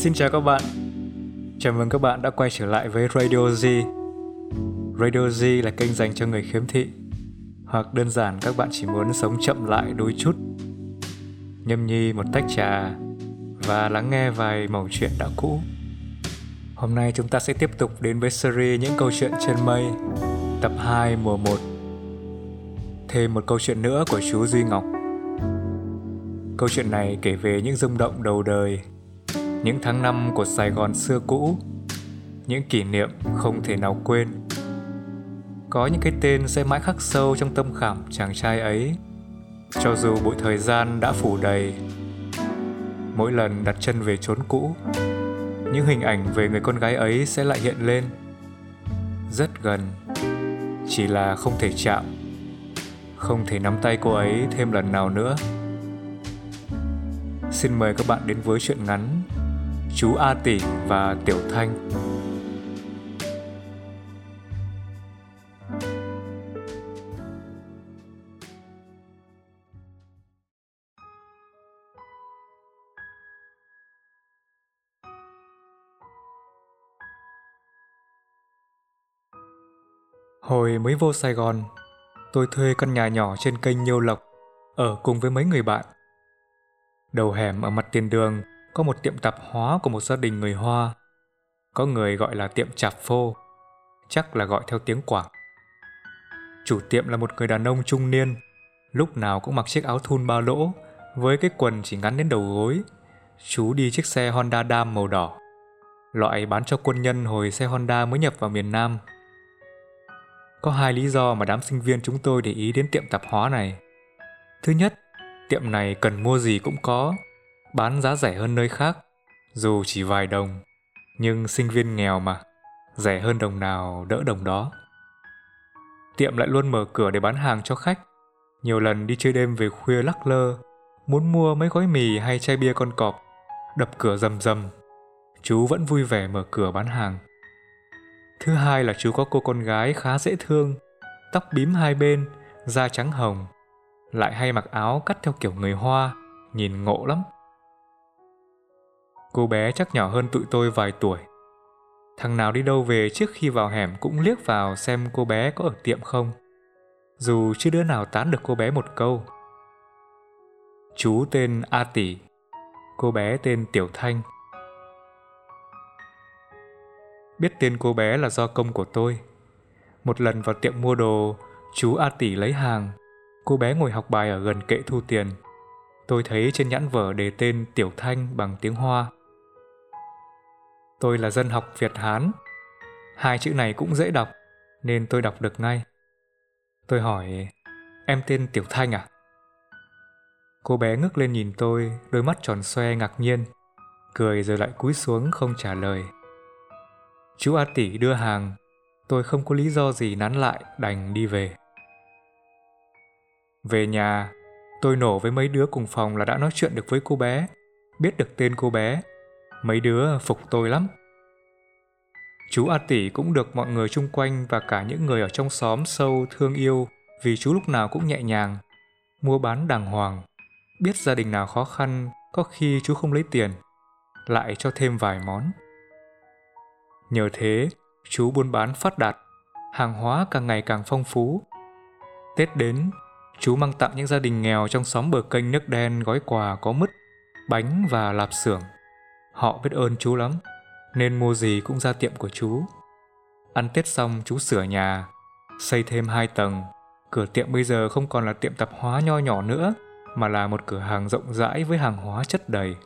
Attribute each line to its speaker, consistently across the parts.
Speaker 1: Xin chào các bạn. Chào mừng các bạn đã quay trở lại với Radio Z. Radio Z là kênh dành cho người khiếm thị hoặc đơn giản các bạn chỉ muốn sống chậm lại đôi chút. Nhâm nhi một tách trà và lắng nghe vài mẩu chuyện đã cũ. Hôm nay chúng ta sẽ tiếp tục đến với series những câu chuyện trên mây, tập 2 mùa 1. Thêm một câu chuyện nữa của chú Duy Ngọc. Câu chuyện này kể về những rung động đầu đời những tháng năm của Sài Gòn xưa cũ, những kỷ niệm không thể nào quên. Có những cái tên sẽ mãi khắc sâu trong tâm khảm chàng trai ấy, cho dù bụi thời gian đã phủ đầy. Mỗi lần đặt chân về chốn cũ, những hình ảnh về người con gái ấy sẽ lại hiện lên. Rất gần, chỉ là không thể chạm, không thể nắm tay cô ấy thêm lần nào nữa. Xin mời các bạn đến với chuyện ngắn chú A Tỷ và Tiểu Thanh. Hồi mới vô Sài Gòn, tôi thuê căn nhà nhỏ trên kênh Nhiêu Lộc, ở cùng với mấy người bạn. Đầu hẻm ở mặt tiền đường có một tiệm tạp hóa của một gia đình người Hoa. Có người gọi là tiệm chạp phô, chắc là gọi theo tiếng Quảng. Chủ tiệm là một người đàn ông trung niên, lúc nào cũng mặc chiếc áo thun ba lỗ với cái quần chỉ ngắn đến đầu gối. Chú đi chiếc xe Honda Dam màu đỏ, loại bán cho quân nhân hồi xe Honda mới nhập vào miền Nam. Có hai lý do mà đám sinh viên chúng tôi để ý đến tiệm tạp hóa này. Thứ nhất, tiệm này cần mua gì cũng có, bán giá rẻ hơn nơi khác, dù chỉ vài đồng, nhưng sinh viên nghèo mà, rẻ hơn đồng nào đỡ đồng đó. Tiệm lại luôn mở cửa để bán hàng cho khách. Nhiều lần đi chơi đêm về khuya lắc lơ, muốn mua mấy gói mì hay chai bia con cọp, đập cửa rầm rầm. Chú vẫn vui vẻ mở cửa bán hàng. Thứ hai là chú có cô con gái khá dễ thương, tóc bím hai bên, da trắng hồng, lại hay mặc áo cắt theo kiểu người Hoa, nhìn ngộ lắm. Cô bé chắc nhỏ hơn tụi tôi vài tuổi. Thằng nào đi đâu về trước khi vào hẻm cũng liếc vào xem cô bé có ở tiệm không. Dù chưa đứa nào tán được cô bé một câu. Chú tên A Tỷ, cô bé tên Tiểu Thanh. Biết tên cô bé là do công của tôi. Một lần vào tiệm mua đồ, chú A Tỷ lấy hàng. Cô bé ngồi học bài ở gần kệ thu tiền. Tôi thấy trên nhãn vở đề tên Tiểu Thanh bằng tiếng Hoa. Tôi là dân học Việt Hán. Hai chữ này cũng dễ đọc, nên tôi đọc được ngay. Tôi hỏi, em tên Tiểu Thanh à? Cô bé ngước lên nhìn tôi, đôi mắt tròn xoe ngạc nhiên, cười rồi lại cúi xuống không trả lời. Chú A Tỷ đưa hàng, tôi không có lý do gì nán lại đành đi về. Về nhà, tôi nổ với mấy đứa cùng phòng là đã nói chuyện được với cô bé, biết được tên cô bé Mấy đứa phục tôi lắm. Chú A Tỷ cũng được mọi người chung quanh và cả những người ở trong xóm sâu thương yêu vì chú lúc nào cũng nhẹ nhàng, mua bán đàng hoàng. Biết gia đình nào khó khăn, có khi chú không lấy tiền, lại cho thêm vài món. Nhờ thế, chú buôn bán phát đạt, hàng hóa càng ngày càng phong phú. Tết đến, chú mang tặng những gia đình nghèo trong xóm bờ kênh nước đen gói quà có mứt, bánh và lạp xưởng. Họ biết ơn chú lắm, nên mua gì cũng ra tiệm của chú. Ăn Tết xong chú sửa nhà, xây thêm hai tầng. Cửa tiệm bây giờ không còn là tiệm tạp hóa nho nhỏ nữa, mà là một cửa hàng rộng rãi với hàng hóa chất đầy.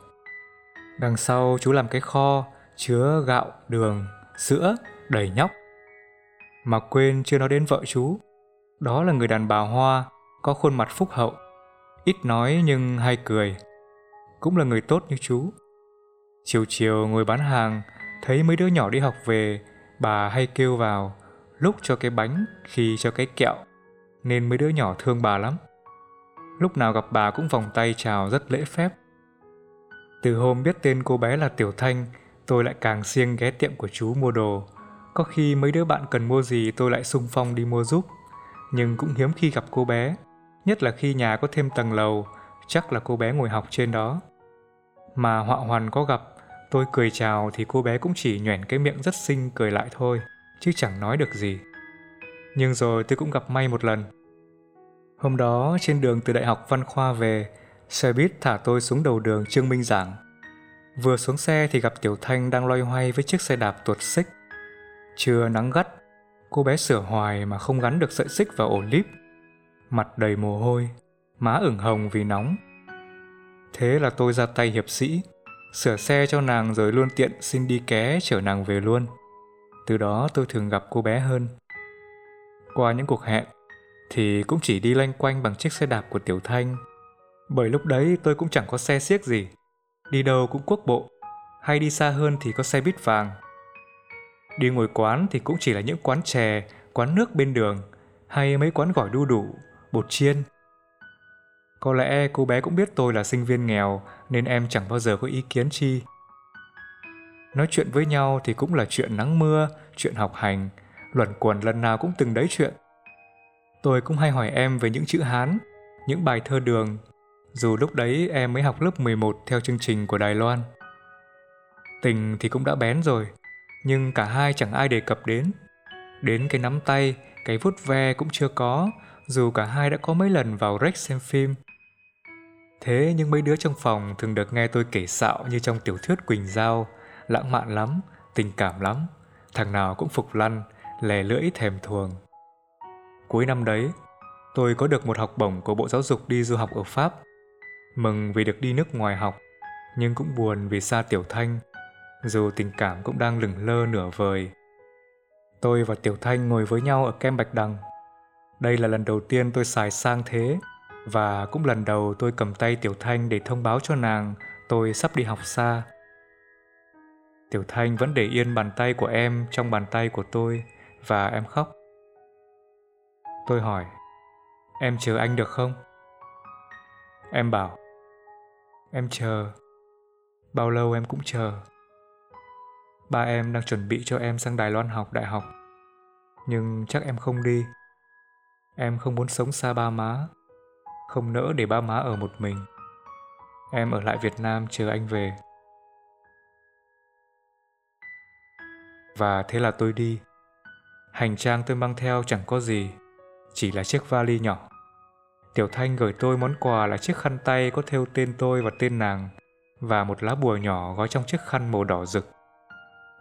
Speaker 1: Đằng sau chú làm cái kho, chứa gạo, đường, sữa, đầy nhóc. Mà quên chưa nói đến vợ chú. Đó là người đàn bà Hoa, có khuôn mặt phúc hậu, ít nói nhưng hay cười. Cũng là người tốt như chú. Chiều chiều ngồi bán hàng, thấy mấy đứa nhỏ đi học về, bà hay kêu vào, lúc cho cái bánh, khi cho cái kẹo, nên mấy đứa nhỏ thương bà lắm. Lúc nào gặp bà cũng vòng tay chào rất lễ phép. Từ hôm biết tên cô bé là Tiểu Thanh, tôi lại càng siêng ghé tiệm của chú mua đồ. Có khi mấy đứa bạn cần mua gì tôi lại sung phong đi mua giúp. Nhưng cũng hiếm khi gặp cô bé, nhất là khi nhà có thêm tầng lầu, chắc là cô bé ngồi học trên đó. Mà họa hoàn có gặp Tôi cười chào thì cô bé cũng chỉ nhoẻn cái miệng rất xinh cười lại thôi, chứ chẳng nói được gì. Nhưng rồi tôi cũng gặp may một lần. Hôm đó trên đường từ Đại học Văn Khoa về, xe buýt thả tôi xuống đầu đường Trương Minh Giảng. Vừa xuống xe thì gặp Tiểu Thanh đang loay hoay với chiếc xe đạp tuột xích. Trưa nắng gắt, cô bé sửa hoài mà không gắn được sợi xích vào ổ líp. Mặt đầy mồ hôi, má ửng hồng vì nóng. Thế là tôi ra tay hiệp sĩ, sửa xe cho nàng rồi luôn tiện xin đi ké chở nàng về luôn. Từ đó tôi thường gặp cô bé hơn. Qua những cuộc hẹn, thì cũng chỉ đi lanh quanh bằng chiếc xe đạp của Tiểu Thanh. Bởi lúc đấy tôi cũng chẳng có xe xiếc gì. Đi đâu cũng quốc bộ, hay đi xa hơn thì có xe buýt vàng. Đi ngồi quán thì cũng chỉ là những quán chè, quán nước bên đường, hay mấy quán gỏi đu đủ, bột chiên. Có lẽ cô bé cũng biết tôi là sinh viên nghèo nên em chẳng bao giờ có ý kiến chi. Nói chuyện với nhau thì cũng là chuyện nắng mưa, chuyện học hành, luẩn quẩn lần nào cũng từng đấy chuyện. Tôi cũng hay hỏi em về những chữ Hán, những bài thơ đường, dù lúc đấy em mới học lớp 11 theo chương trình của Đài Loan. Tình thì cũng đã bén rồi, nhưng cả hai chẳng ai đề cập đến. Đến cái nắm tay, cái vuốt ve cũng chưa có, dù cả hai đã có mấy lần vào rec xem phim. Thế nhưng mấy đứa trong phòng thường được nghe tôi kể xạo như trong tiểu thuyết Quỳnh Giao, lãng mạn lắm, tình cảm lắm, thằng nào cũng phục lăn, lè lưỡi thèm thuồng. Cuối năm đấy, tôi có được một học bổng của Bộ Giáo dục đi du học ở Pháp. Mừng vì được đi nước ngoài học, nhưng cũng buồn vì xa Tiểu Thanh, dù tình cảm cũng đang lửng lơ nửa vời. Tôi và Tiểu Thanh ngồi với nhau ở kem Bạch Đằng. Đây là lần đầu tiên tôi xài sang thế, và cũng lần đầu tôi cầm tay Tiểu Thanh để thông báo cho nàng tôi sắp đi học xa. Tiểu Thanh vẫn để yên bàn tay của em trong bàn tay của tôi và em khóc. Tôi hỏi, em chờ anh được không? Em bảo, em chờ, bao lâu em cũng chờ. Ba em đang chuẩn bị cho em sang Đài Loan học đại học, nhưng chắc em không đi. Em không muốn sống xa ba má, không nỡ để ba má ở một mình. Em ở lại Việt Nam chờ anh về. Và thế là tôi đi. Hành trang tôi mang theo chẳng có gì, chỉ là chiếc vali nhỏ. Tiểu Thanh gửi tôi món quà là chiếc khăn tay có thêu tên tôi và tên nàng và một lá bùa nhỏ gói trong chiếc khăn màu đỏ rực.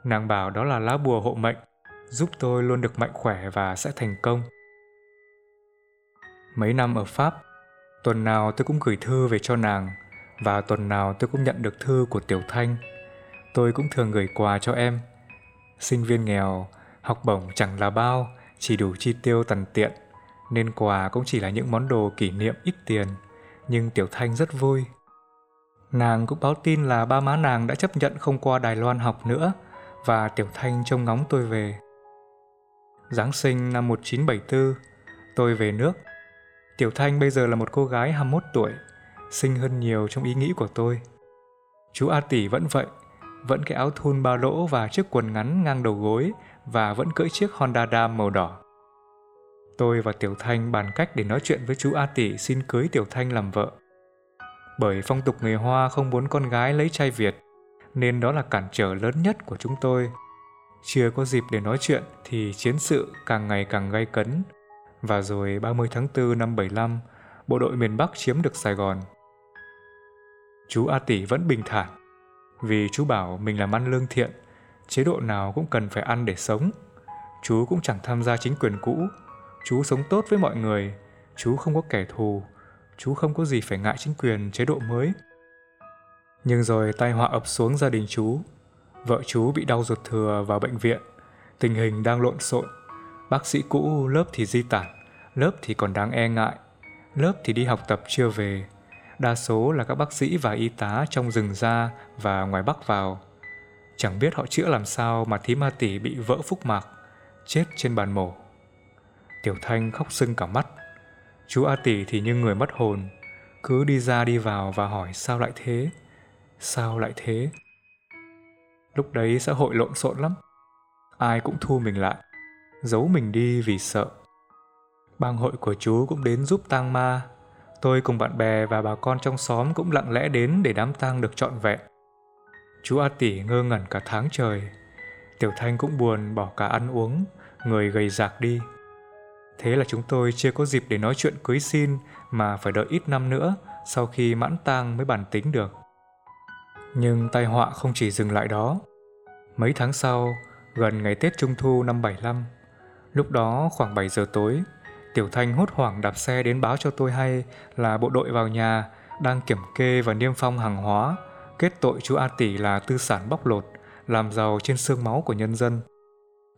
Speaker 1: Nàng bảo đó là lá bùa hộ mệnh, giúp tôi luôn được mạnh khỏe và sẽ thành công. Mấy năm ở Pháp, tuần nào tôi cũng gửi thư về cho nàng và tuần nào tôi cũng nhận được thư của Tiểu Thanh. Tôi cũng thường gửi quà cho em. Sinh viên nghèo, học bổng chẳng là bao, chỉ đủ chi tiêu tần tiện nên quà cũng chỉ là những món đồ kỷ niệm ít tiền, nhưng Tiểu Thanh rất vui. Nàng cũng báo tin là ba má nàng đã chấp nhận không qua Đài Loan học nữa và Tiểu Thanh trông ngóng tôi về. Giáng sinh năm 1974, tôi về nước. Tiểu Thanh bây giờ là một cô gái 21 tuổi, xinh hơn nhiều trong ý nghĩ của tôi. Chú A Tỷ vẫn vậy, vẫn cái áo thun ba lỗ và chiếc quần ngắn ngang đầu gối và vẫn cưỡi chiếc Honda Dam màu đỏ. Tôi và Tiểu Thanh bàn cách để nói chuyện với chú A Tỷ xin cưới Tiểu Thanh làm vợ. Bởi phong tục người Hoa không muốn con gái lấy trai Việt, nên đó là cản trở lớn nhất của chúng tôi. Chưa có dịp để nói chuyện thì chiến sự càng ngày càng gay cấn. Và rồi 30 tháng 4 năm 75, bộ đội miền Bắc chiếm được Sài Gòn. Chú A Tỷ vẫn bình thản, vì chú bảo mình làm ăn lương thiện, chế độ nào cũng cần phải ăn để sống. Chú cũng chẳng tham gia chính quyền cũ Chú sống tốt với mọi người, chú không có kẻ thù, chú không có gì phải ngại chính quyền chế độ mới. Nhưng rồi tai họa ập xuống gia đình chú. Vợ chú bị đau ruột thừa vào bệnh viện, tình hình đang lộn xộn. Bác sĩ cũ lớp thì di tản, lớp thì còn đáng e ngại, lớp thì đi học tập chưa về. Đa số là các bác sĩ và y tá trong rừng ra và ngoài Bắc vào. Chẳng biết họ chữa làm sao mà thí Ma Tỷ bị vỡ phúc mạc, chết trên bàn mổ. Tiểu Thanh khóc sưng cả mắt. Chú A Tỷ thì như người mất hồn, cứ đi ra đi vào và hỏi sao lại thế? Sao lại thế? Lúc đấy xã hội lộn xộn lắm. Ai cũng thu mình lại, giấu mình đi vì sợ. Bang hội của chú cũng đến giúp tang ma. Tôi cùng bạn bè và bà con trong xóm cũng lặng lẽ đến để đám tang được trọn vẹn. Chú A Tỷ ngơ ngẩn cả tháng trời. Tiểu Thanh cũng buồn bỏ cả ăn uống, người gầy rạc đi. Thế là chúng tôi chưa có dịp để nói chuyện cưới xin mà phải đợi ít năm nữa sau khi mãn tang mới bàn tính được. Nhưng tai họa không chỉ dừng lại đó. Mấy tháng sau, gần ngày Tết Trung Thu năm 75, lúc đó khoảng 7 giờ tối, Tiểu Thanh hốt hoảng đạp xe đến báo cho tôi hay là bộ đội vào nhà đang kiểm kê và niêm phong hàng hóa, kết tội chú A Tỷ là tư sản bóc lột, làm giàu trên xương máu của nhân dân.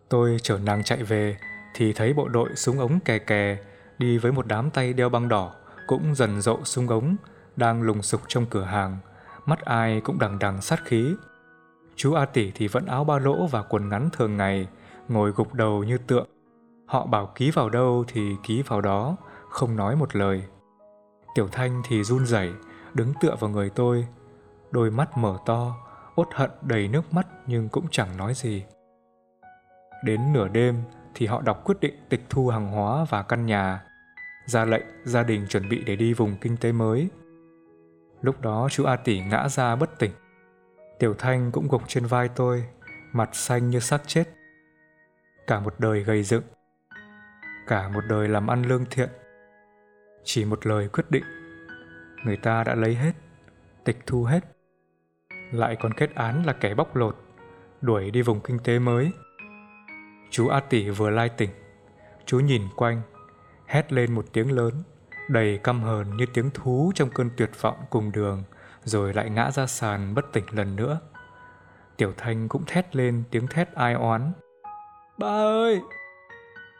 Speaker 1: Tôi chở nàng chạy về thì thấy bộ đội súng ống kè kè đi với một đám tay đeo băng đỏ cũng dần rộ súng ống đang lùng sục trong cửa hàng, mắt ai cũng đằng đằng sát khí. Chú A Tỷ thì vẫn áo ba lỗ và quần ngắn thường ngày, ngồi gục đầu như tượng. Họ bảo ký vào đâu thì ký vào đó, không nói một lời. Tiểu Thanh thì run rẩy, đứng tựa vào người tôi, đôi mắt mở to, uất hận đầy nước mắt nhưng cũng chẳng nói gì. Đến nửa đêm thì họ đọc quyết định tịch thu hàng hóa và căn nhà, ra lệnh gia đình chuẩn bị để đi vùng kinh tế mới. Lúc đó chú A Tỷ ngã ra bất tỉnh. Tiểu Thanh cũng gục trên vai tôi, mặt xanh như xác chết. Cả một đời gầy dựng, cả một đời làm ăn lương thiện. Chỉ một lời quyết định, người ta đã lấy hết, tịch thu hết. Lại còn kết án là kẻ bóc lột, đuổi đi vùng kinh tế mới. Chú A Tỷ vừa lai tỉnh, chú nhìn quanh, hét lên một tiếng lớn, đầy căm hờn như tiếng thú trong cơn tuyệt vọng cùng đường, rồi lại ngã ra sàn bất tỉnh lần nữa. Tiểu Thanh cũng thét lên tiếng thét ai oán. Ba ơi!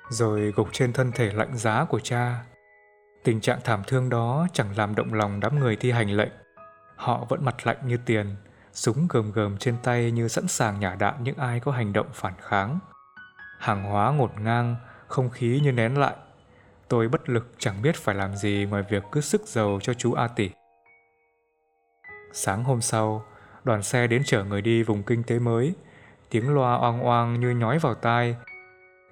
Speaker 1: Rồi gục trên thân thể lạnh giá của cha. Tình trạng thảm thương đó chẳng làm động lòng đám người thi hành lệnh. Họ vẫn mặt lạnh như tiền, súng gầm gầm trên tay như sẵn sàng nhả đạn những ai có hành động phản kháng. Hàng hóa ngột ngang, không khí như nén lại. Tôi bất lực chẳng biết phải làm gì ngoài việc cứ sức giàu cho chú A Tỷ. Sáng hôm sau, đoàn xe đến chở người đi vùng kinh tế mới. Tiếng loa oang oang như nhói vào tai.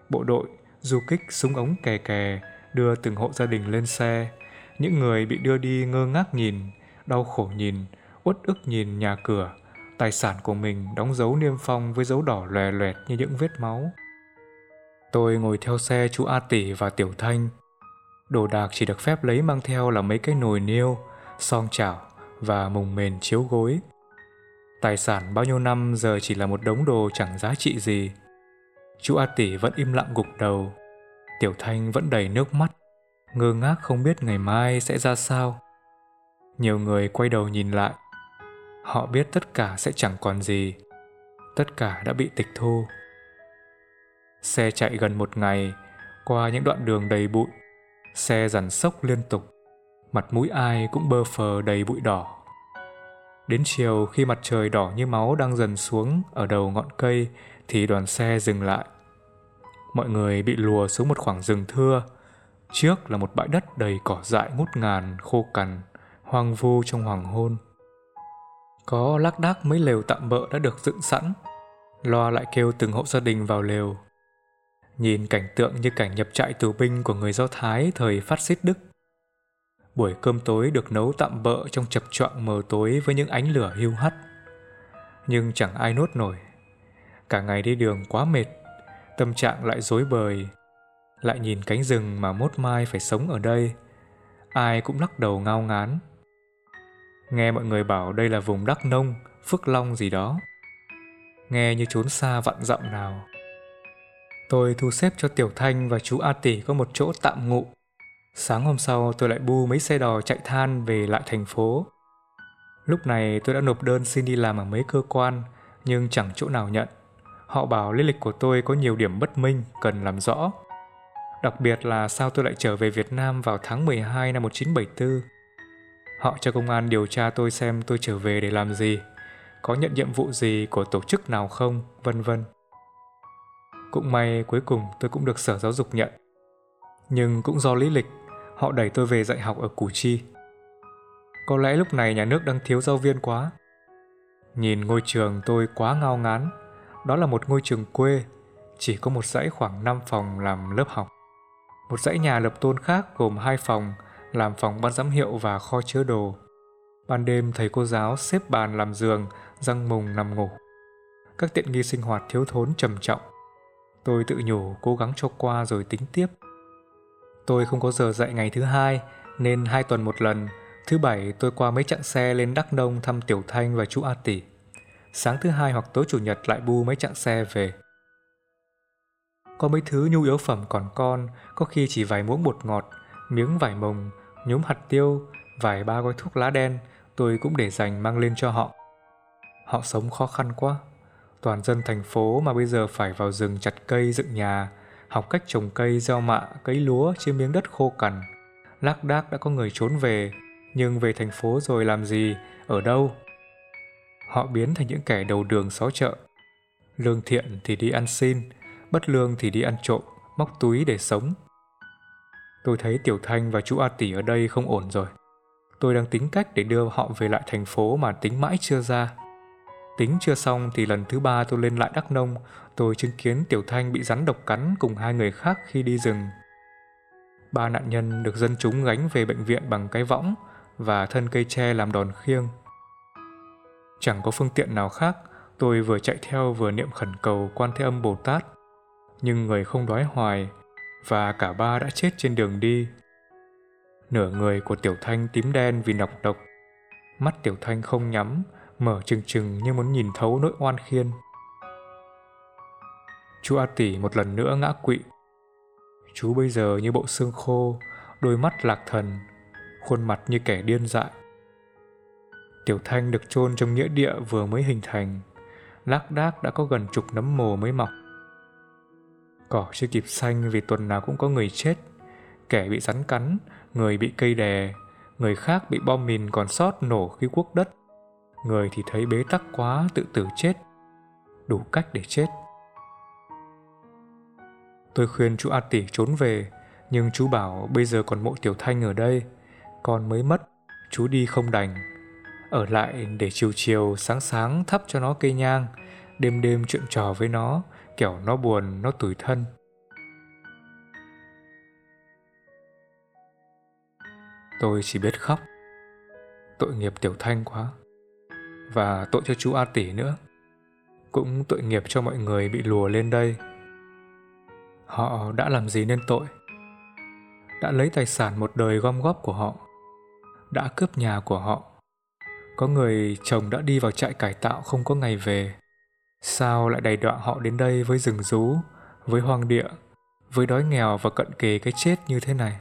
Speaker 1: Bộ đội, du kích súng ống kè kè đưa từng hộ gia đình lên xe. Những người bị đưa đi ngơ ngác nhìn, đau khổ nhìn, uất ức nhìn nhà cửa, tài sản của mình đóng dấu niêm phong với dấu đỏ lòe loẹt như những vết máu. Tôi ngồi theo xe chú A Tỷ và Tiểu Thanh. Đồ đạc chỉ được phép lấy mang theo là mấy cái nồi niêu, song chảo và mùng mền chiếu gối. Tài sản bao nhiêu năm giờ chỉ là một đống đồ chẳng giá trị gì. Chú A Tỷ vẫn im lặng gục đầu. Tiểu Thanh vẫn đầy nước mắt, ngơ ngác không biết ngày mai sẽ ra sao. Nhiều người quay đầu nhìn lại. Họ biết tất cả sẽ chẳng còn gì. Tất cả đã bị tịch thu. Xe chạy gần một ngày, qua những đoạn đường đầy bụi. Xe dằn sốc liên tục. Mặt mũi ai cũng bơ phờ đầy bụi đỏ. Đến chiều khi mặt trời đỏ như máu đang dần xuống ở đầu ngọn cây thì đoàn xe dừng lại. Mọi người bị lùa xuống một khoảng rừng thưa. Trước là một bãi đất đầy cỏ dại ngút ngàn, khô cằn, hoang vu trong hoàng hôn. Có lác đác mấy lều tạm bỡ đã được dựng sẵn. Loa lại kêu từng hộ gia đình vào lều. Nhìn cảnh tượng như cảnh nhập trại tù binh của người Do Thái thời phát xít Đức. Buổi cơm tối được nấu tạm bợ trong chập choạng mờ tối với những ánh lửa hiu hắt. Nhưng chẳng ai nốt nổi. Cả ngày đi đường quá mệt, tâm trạng lại rối bời. Lại nhìn cánh rừng mà mốt mai phải sống ở đây. Ai cũng lắc đầu ngao ngán. Nghe mọi người bảo đây là vùng Đắk Nông, Phước Long gì đó. Nghe như trốn xa vạn dặm nào. Tôi thu xếp cho Tiểu Thanh và chú A Tỷ có một chỗ tạm ngụ. Sáng hôm sau tôi lại bu mấy xe đò chạy than về lại thành phố. Lúc này tôi đã nộp đơn xin đi làm ở mấy cơ quan, nhưng chẳng chỗ nào nhận. Họ bảo lý lịch của tôi có nhiều điểm bất minh, cần làm rõ. Đặc biệt là sao tôi lại trở về Việt Nam vào tháng 12 năm 1974. Họ cho công an điều tra tôi xem tôi trở về để làm gì, có nhận nhiệm vụ gì của tổ chức nào không, vân vân. Cũng may cuối cùng tôi cũng được Sở Giáo dục nhận. Nhưng cũng do lý lịch, họ đẩy tôi về dạy học ở Củ Chi. Có lẽ lúc này nhà nước đang thiếu giáo viên quá. Nhìn ngôi trường tôi quá ngao ngán. Đó là một ngôi trường quê, chỉ có một dãy khoảng 5 phòng làm lớp học. Một dãy nhà lập tôn khác gồm hai phòng làm phòng ban giám hiệu và kho chứa đồ. Ban đêm thầy cô giáo xếp bàn làm giường, răng mùng nằm ngủ. Các tiện nghi sinh hoạt thiếu thốn trầm trọng. Tôi tự nhủ cố gắng cho qua rồi tính tiếp. Tôi không có giờ dạy ngày thứ hai, nên hai tuần một lần, thứ bảy tôi qua mấy chặng xe lên Đắk Nông thăm Tiểu Thanh và chú A Tỷ. Sáng thứ hai hoặc tối chủ nhật lại bu mấy chặng xe về. Có mấy thứ nhu yếu phẩm còn con, có khi chỉ vài muỗng bột ngọt, miếng vải mồng, nhúm hạt tiêu, vài ba gói thuốc lá đen, tôi cũng để dành mang lên cho họ. Họ sống khó khăn quá. Toàn dân thành phố mà bây giờ phải vào rừng chặt cây dựng nhà, học cách trồng cây, gieo mạ, cấy lúa trên miếng đất khô cằn. Lác đác đã có người trốn về, nhưng về thành phố rồi làm gì, ở đâu? Họ biến thành những kẻ đầu đường xó chợ. Lương thiện thì đi ăn xin, bất lương thì đi ăn trộm, móc túi để sống. Tôi thấy Tiểu Thanh và chú A Tỷ ở đây không ổn rồi. Tôi đang tính cách để đưa họ về lại thành phố mà tính mãi chưa ra. Tính chưa xong thì lần thứ ba tôi lên lại Đắk Nông, tôi chứng kiến Tiểu Thanh bị rắn độc cắn cùng hai người khác khi đi rừng. Ba nạn nhân được dân chúng gánh về bệnh viện bằng cái võng và thân cây tre làm đòn khiêng. Chẳng có phương tiện nào khác, tôi vừa chạy theo vừa niệm khẩn cầu quan thế âm Bồ Tát. Nhưng người không đói hoài, và cả ba đã chết trên đường đi. Nửa người của Tiểu Thanh tím đen vì nọc độc. Mắt Tiểu Thanh không nhắm, mở trừng trừng như muốn nhìn thấu nỗi oan khiên. Chú A Tỷ một lần nữa ngã quỵ. Chú bây giờ như bộ xương khô, đôi mắt lạc thần, khuôn mặt như kẻ điên dại. Tiểu Thanh được chôn trong nghĩa địa vừa mới hình thành, lác đác đã có gần chục nấm mồ mới mọc. Cỏ chưa kịp xanh vì tuần nào cũng có người chết, kẻ bị rắn cắn, người bị cây đè, người khác bị bom mìn còn sót nổ khi quốc đất. Người thì thấy bế tắc quá tự tử chết. Đủ cách để chết. Tôi khuyên chú A Tỷ trốn về, nhưng chú bảo bây giờ còn mộ Tiểu Thanh ở đây, con mới mất, chú đi không đành. Ở lại để chiều chiều sáng sáng thắp cho nó cây nhang, đêm đêm chuyện trò với nó, kẻo nó buồn, nó tủi thân. Tôi chỉ biết khóc. Tội nghiệp Tiểu Thanh quá. Và tội cho chú A Tỷ nữa. Cũng tội nghiệp cho mọi người bị lùa lên đây. Họ đã làm gì nên tội? Đã lấy tài sản một đời gom góp của họ. Đã cướp nhà của họ. Có người chồng đã đi vào trại cải tạo không có ngày về. Sao lại đầy đọa họ đến đây với rừng rú, với hoang địa, với đói nghèo và cận kề cái chết như thế này?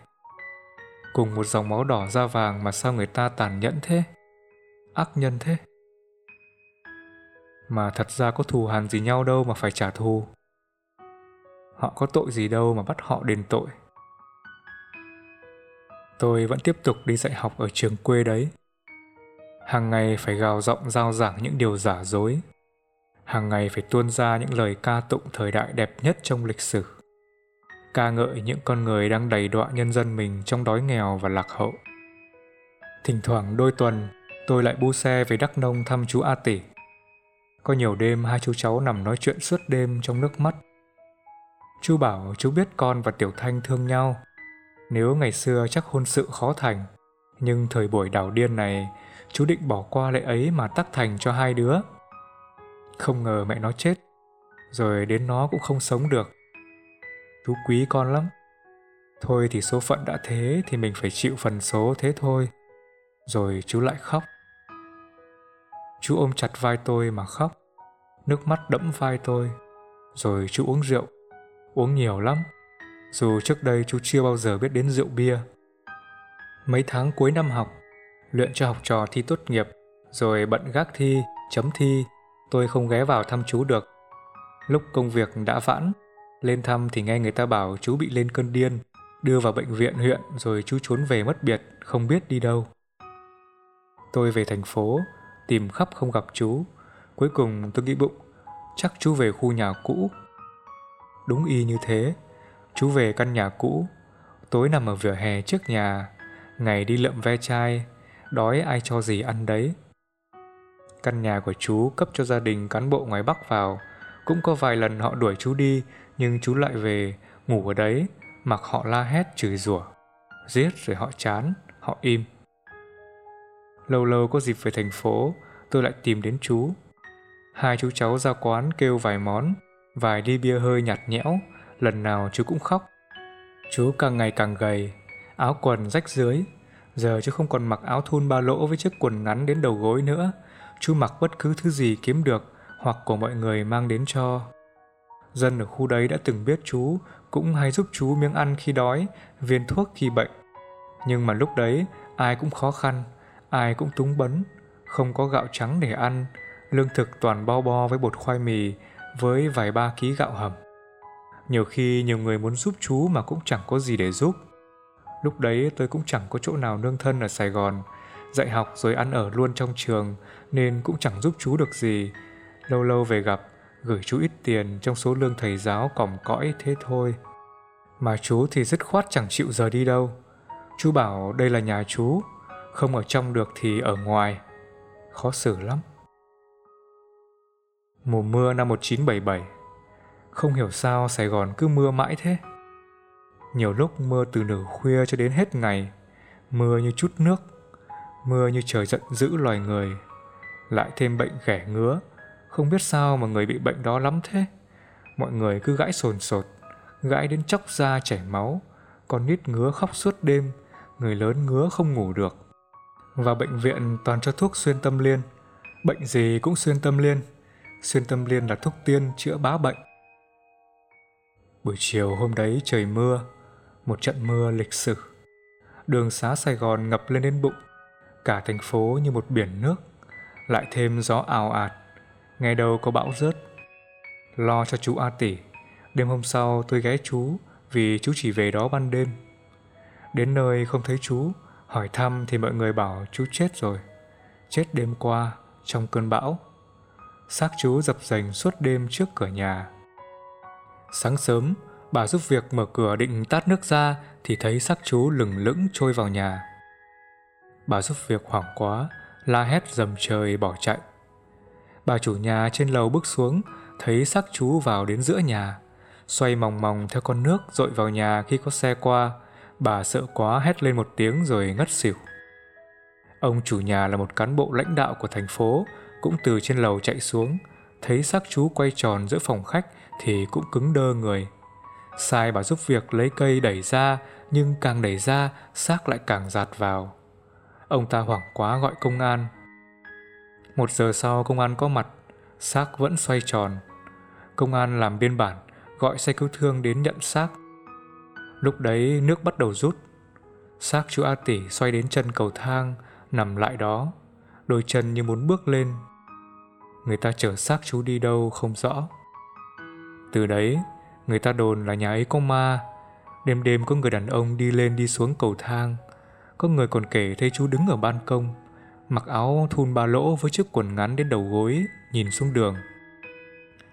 Speaker 1: Cùng một dòng máu đỏ da vàng mà sao người ta tàn nhẫn thế? Ác nhân thế? Mà thật ra có thù hằn gì nhau đâu mà phải trả thù. Họ có tội gì đâu mà bắt họ đền tội. Tôi vẫn tiếp tục đi dạy học ở trường quê đấy. Hàng ngày phải gào giọng giao giảng những điều giả dối, hàng ngày phải tuôn ra những lời ca tụng thời đại đẹp nhất trong lịch sử ca ngợi những con người đang đầy đọa nhân dân mình trong đói nghèo và lạc hậu thỉnh thoảng đôi tuần tôi lại bu xe về đắk nông thăm chú a tỷ có nhiều đêm hai chú cháu nằm nói chuyện suốt đêm trong nước mắt chú bảo chú biết con và tiểu thanh thương nhau nếu ngày xưa chắc hôn sự khó thành nhưng thời buổi đảo điên này chú định bỏ qua lệ ấy mà tắc thành cho hai đứa không ngờ mẹ nó chết, rồi đến nó cũng không sống được. Chú quý con lắm. Thôi thì số phận đã thế thì mình phải chịu phần số thế thôi. Rồi chú lại khóc. Chú ôm chặt vai tôi mà khóc. Nước mắt đẫm vai tôi. Rồi chú uống rượu. Uống nhiều lắm. Dù trước đây chú chưa bao giờ biết đến rượu bia. Mấy tháng cuối năm học, luyện cho học trò thi tốt nghiệp, rồi bận gác thi, chấm thi, tôi không ghé vào thăm chú được. Lúc công việc đã vãn, lên thăm thì nghe người ta bảo chú bị lên cơn điên, đưa vào bệnh viện huyện rồi chú trốn về mất biệt, không biết đi đâu. Tôi về thành phố, tìm khắp không gặp chú. Cuối cùng tôi nghĩ bụng, chắc chú về khu nhà cũ. Đúng y như thế, chú về căn nhà cũ, tối nằm ở vỉa hè trước nhà, ngày đi lượm ve chai, đói ai cho gì ăn đấy. Căn nhà của chú cấp cho gia đình cán bộ ngoài Bắc vào. Cũng có vài lần họ đuổi chú đi, nhưng chú lại về, ngủ ở đấy, mặc họ la hét chửi rủa. Giết rồi họ chán, họ im. Lâu lâu có dịp về thành phố, tôi lại tìm đến chú. Hai chú cháu ra quán kêu vài món, vài ly bia hơi nhạt nhẽo, lần nào chú cũng khóc. Chú càng ngày càng gầy, áo quần rách dưới, giờ chú không còn mặc áo thun ba lỗ với chiếc quần ngắn đến đầu gối nữa. Chú mặc bất cứ thứ gì kiếm được hoặc của mọi người mang đến cho. Dân ở khu đấy đã từng biết chú, cũng hay giúp chú miếng ăn khi đói, viên thuốc khi bệnh. Nhưng mà lúc đấy, ai cũng khó khăn, ai cũng túng bấn, không có gạo trắng để ăn, lương thực toàn bao bo với bột khoai mì, với vài ba ký gạo hầm. Nhiều khi nhiều người muốn giúp chú mà cũng chẳng có gì để giúp. Lúc đấy tôi cũng chẳng có chỗ nào nương thân ở Sài Gòn, dạy học rồi ăn ở luôn trong trường nên cũng chẳng giúp chú được gì. Lâu lâu về gặp, gửi chú ít tiền trong số lương thầy giáo cỏm cõi thế thôi. Mà chú thì dứt khoát chẳng chịu rời đi đâu. Chú bảo đây là nhà chú, không ở trong được thì ở ngoài. Khó xử lắm. Mùa mưa năm 1977 Không hiểu sao Sài Gòn cứ mưa mãi thế. Nhiều lúc mưa từ nửa khuya cho đến hết ngày, mưa như chút nước, mưa như trời giận dữ loài người, lại thêm bệnh ghẻ ngứa, không biết sao mà người bị bệnh đó lắm thế. Mọi người cứ gãi sồn sột, gãi đến chóc da chảy máu, con nít ngứa khóc suốt đêm, người lớn ngứa không ngủ được. Vào bệnh viện toàn cho thuốc xuyên tâm liên, bệnh gì cũng xuyên tâm liên. Xuyên tâm liên là thuốc tiên chữa bá bệnh. Buổi chiều hôm đấy trời mưa, một trận mưa lịch sử. Đường xá Sài Gòn ngập lên đến bụng, cả thành phố như một biển nước, lại thêm gió ào ạt, nghe đầu có bão rớt. Lo cho chú A Tỷ, đêm hôm sau tôi ghé chú vì chú chỉ về đó ban đêm. Đến nơi không thấy chú, hỏi thăm thì mọi người bảo chú chết rồi. Chết đêm qua, trong cơn bão. Xác chú dập dành suốt đêm trước cửa nhà. Sáng sớm, bà giúp việc mở cửa định tát nước ra thì thấy xác chú lừng lững trôi vào nhà. Bà giúp việc hoảng quá, la hét dầm trời bỏ chạy. Bà chủ nhà trên lầu bước xuống, thấy xác chú vào đến giữa nhà. Xoay mòng mòng theo con nước dội vào nhà khi có xe qua, bà sợ quá hét lên một tiếng rồi ngất xỉu. Ông chủ nhà là một cán bộ lãnh đạo của thành phố, cũng từ trên lầu chạy xuống, thấy xác chú quay tròn giữa phòng khách thì cũng cứng đơ người. Sai bà giúp việc lấy cây đẩy ra, nhưng càng đẩy ra, xác lại càng giạt vào. Ông ta hoảng quá gọi công an. Một giờ sau công an có mặt, xác vẫn xoay tròn. Công an làm biên bản, gọi xe cứu thương đến nhận xác. Lúc đấy nước bắt đầu rút. Xác chú A Tỷ xoay đến chân cầu thang, nằm lại đó, đôi chân như muốn bước lên. Người ta chở xác chú đi đâu không rõ. Từ đấy, người ta đồn là nhà ấy có ma. Đêm đêm có người đàn ông đi lên đi xuống cầu thang. Có người còn kể thấy chú đứng ở ban công, mặc áo thun ba lỗ với chiếc quần ngắn đến đầu gối, nhìn xuống đường.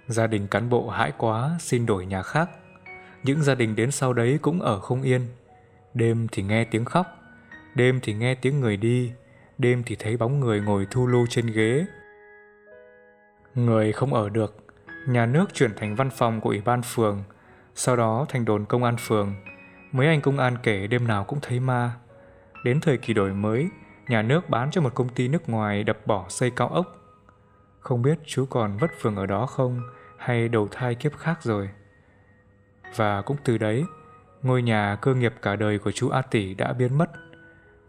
Speaker 1: Gia đình cán bộ hãi quá, xin đổi nhà khác. Những gia đình đến sau đấy cũng ở không yên. Đêm thì nghe tiếng khóc, đêm thì nghe tiếng người đi, đêm thì thấy bóng người ngồi thu lưu trên ghế. Người không ở được, nhà nước chuyển thành văn phòng của ủy ban phường, sau đó thành đồn công an phường. Mấy anh công an kể đêm nào cũng thấy ma. Đến thời kỳ đổi mới, nhà nước bán cho một công ty nước ngoài đập bỏ xây cao ốc. Không biết chú còn vất vưởng ở đó không hay đầu thai kiếp khác rồi. Và cũng từ đấy, ngôi nhà cơ nghiệp cả đời của chú A Tỷ đã biến mất,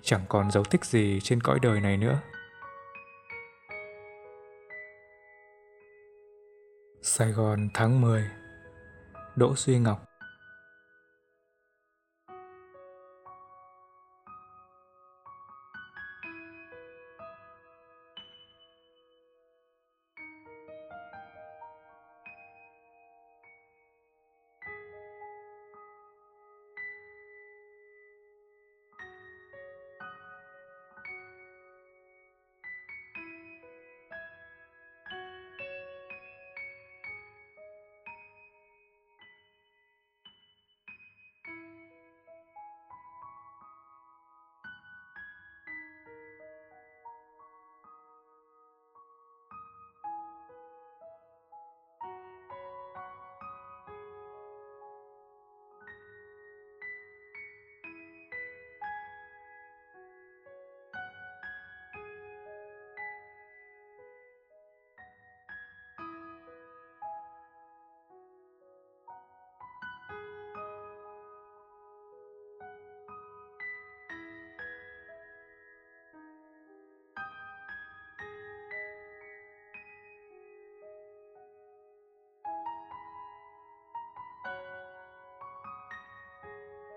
Speaker 1: chẳng còn dấu tích gì trên cõi đời này nữa. Sài Gòn tháng 10 Đỗ Duy Ngọc.